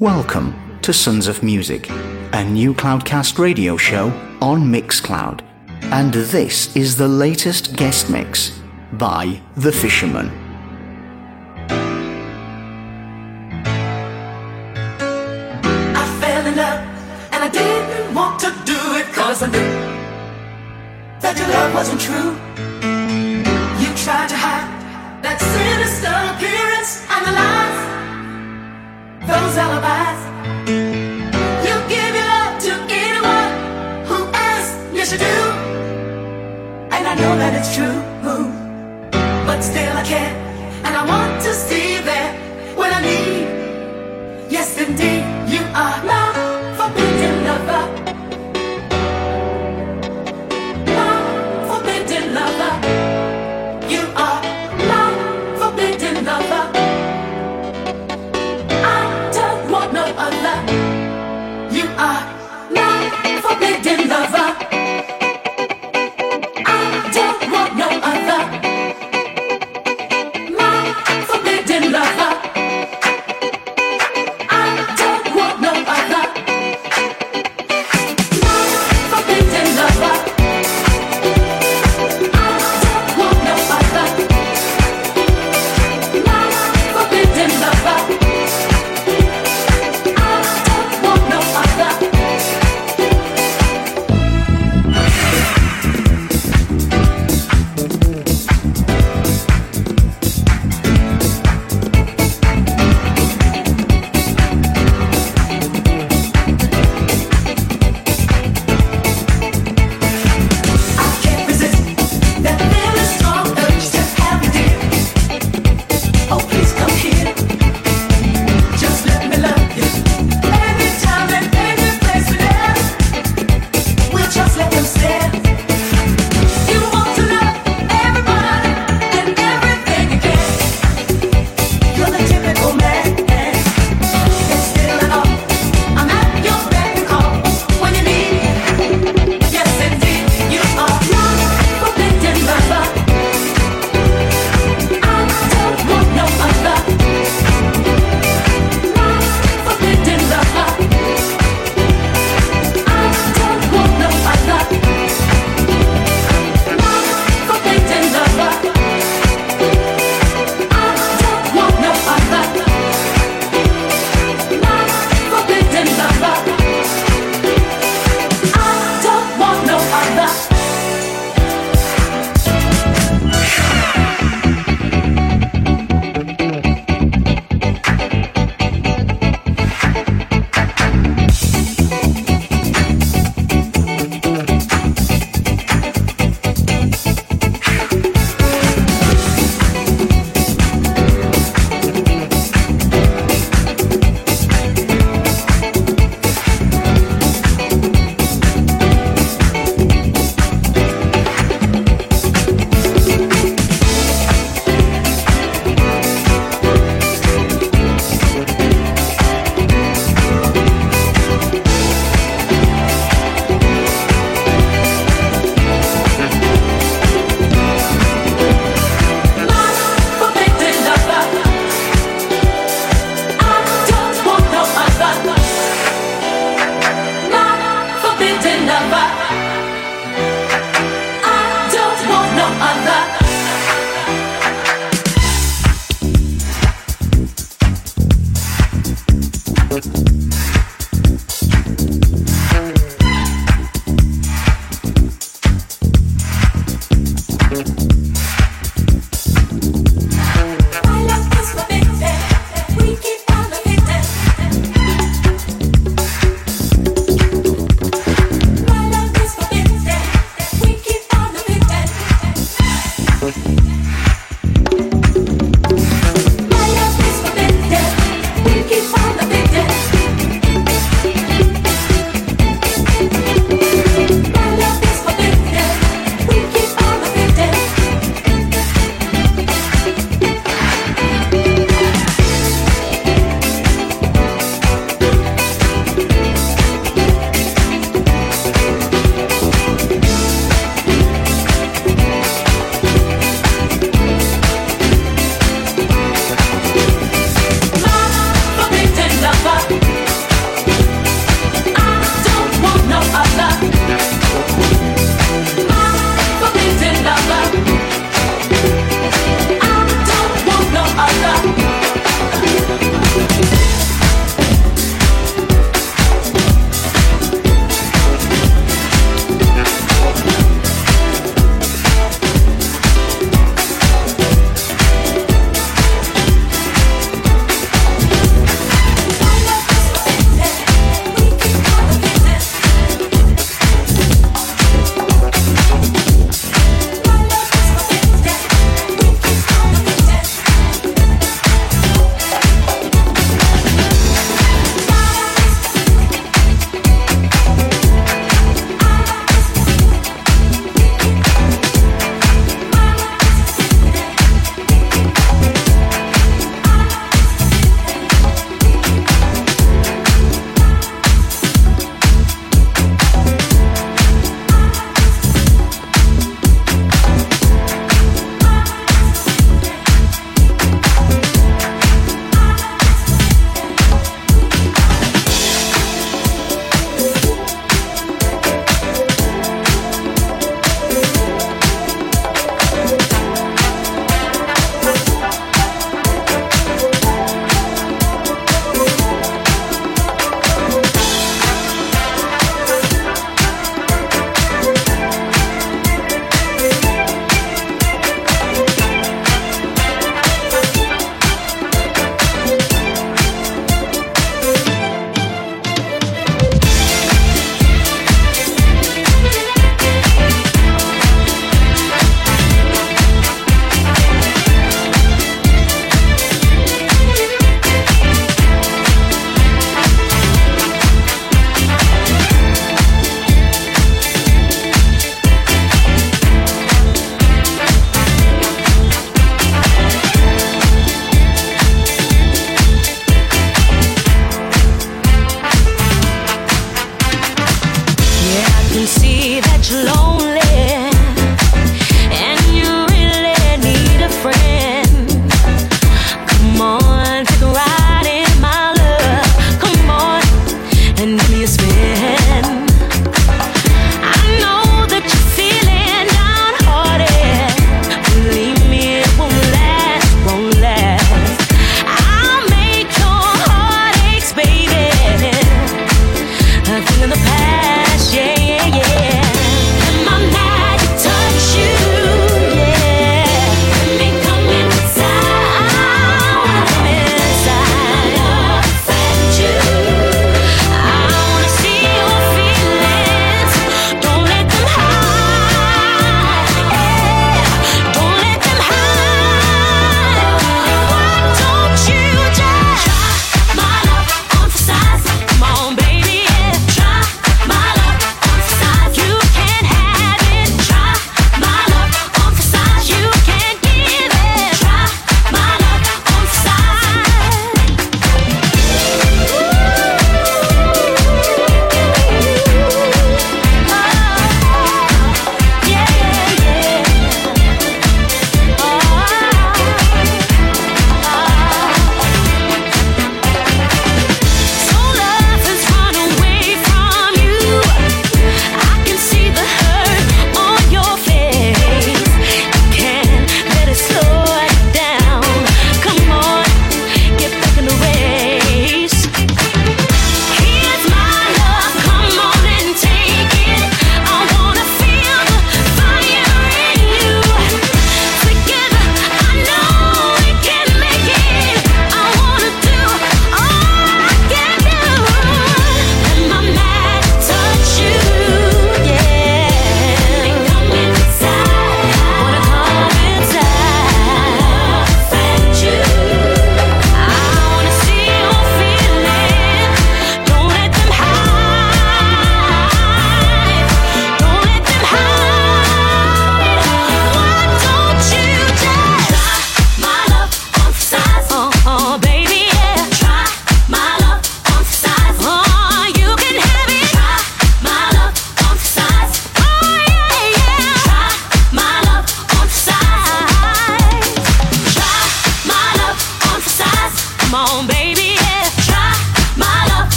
Welcome to Sons of Music, a new Cloudcast radio show on Mixcloud. And this is the latest guest mix by The Fisherman.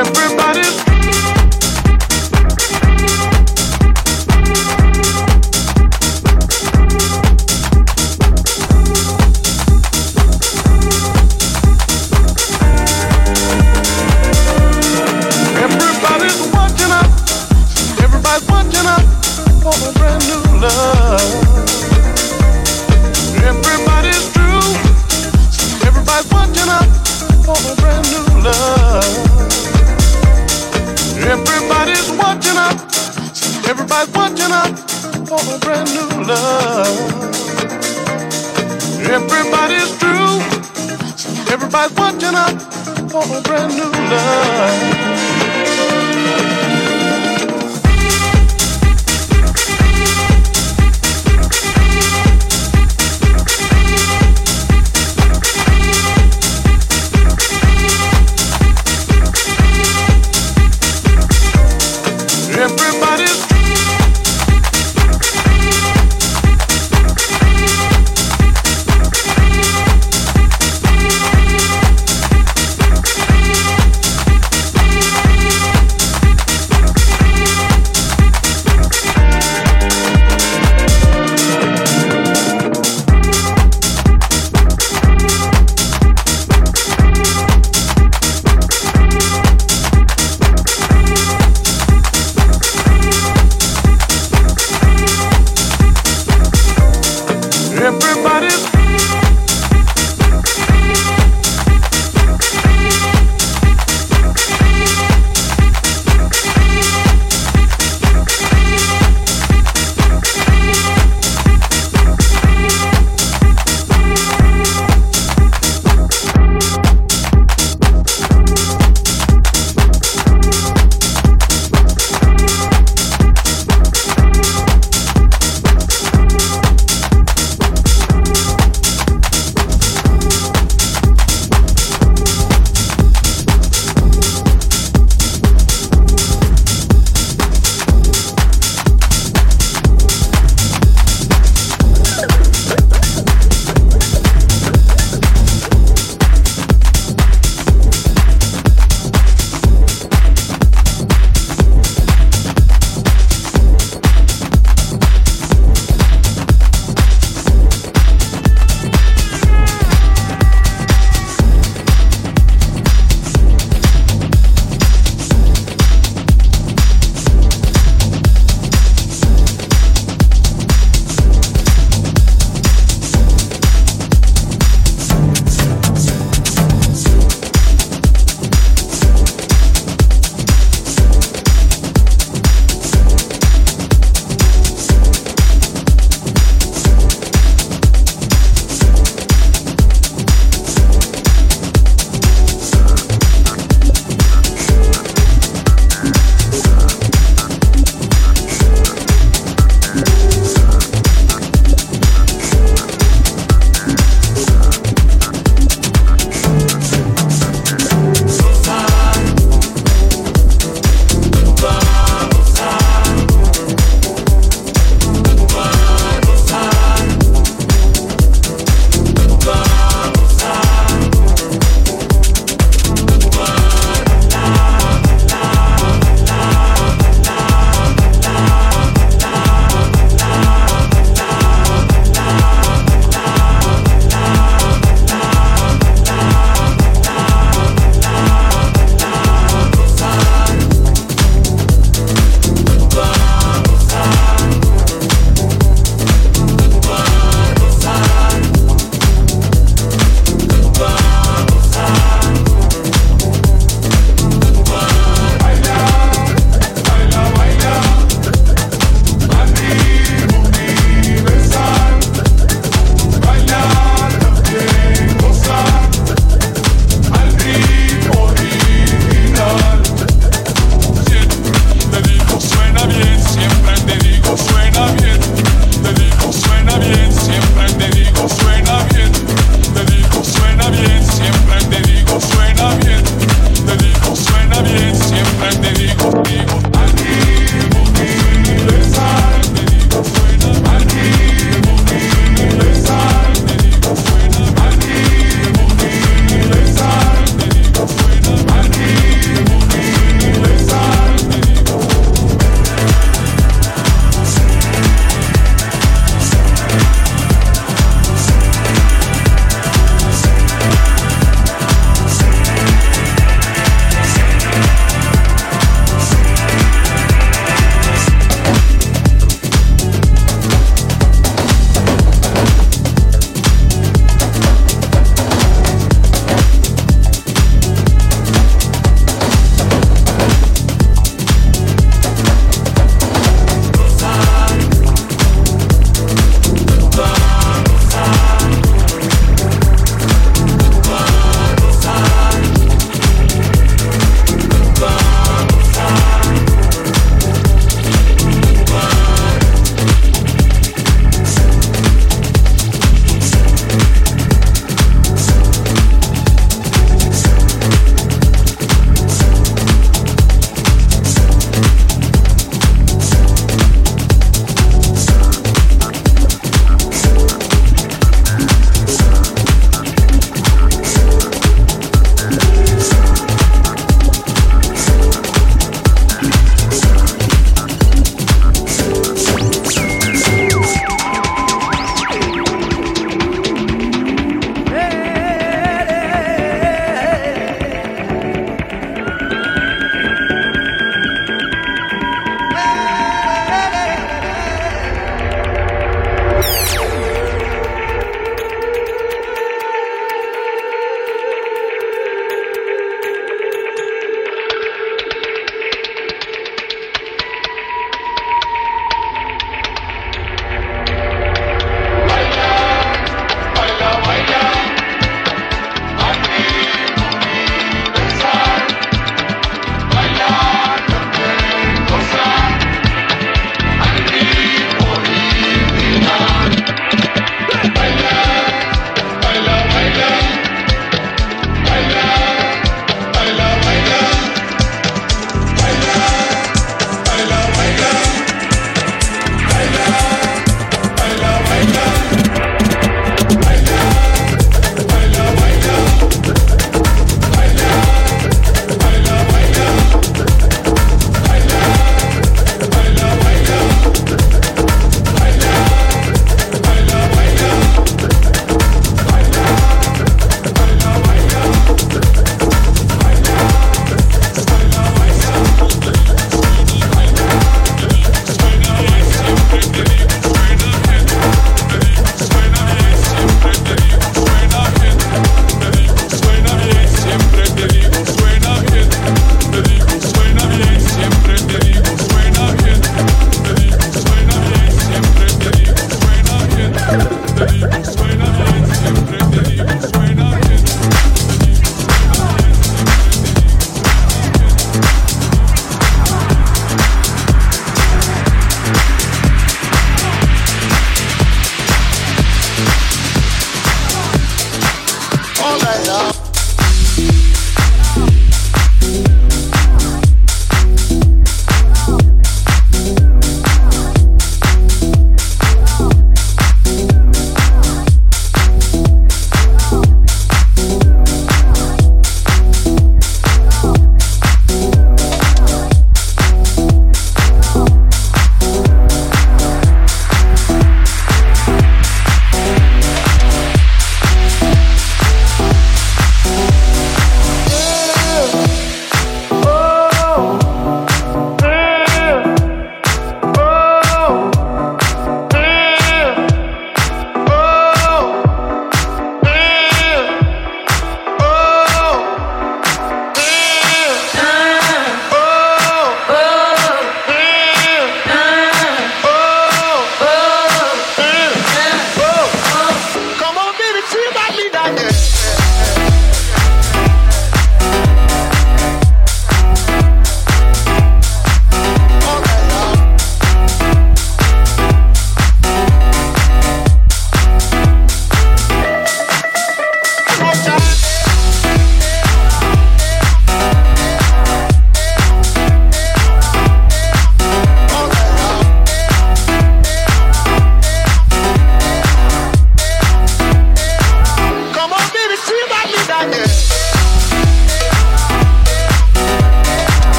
Everybody's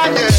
I did.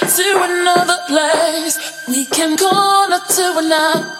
to another place. We can corner to another.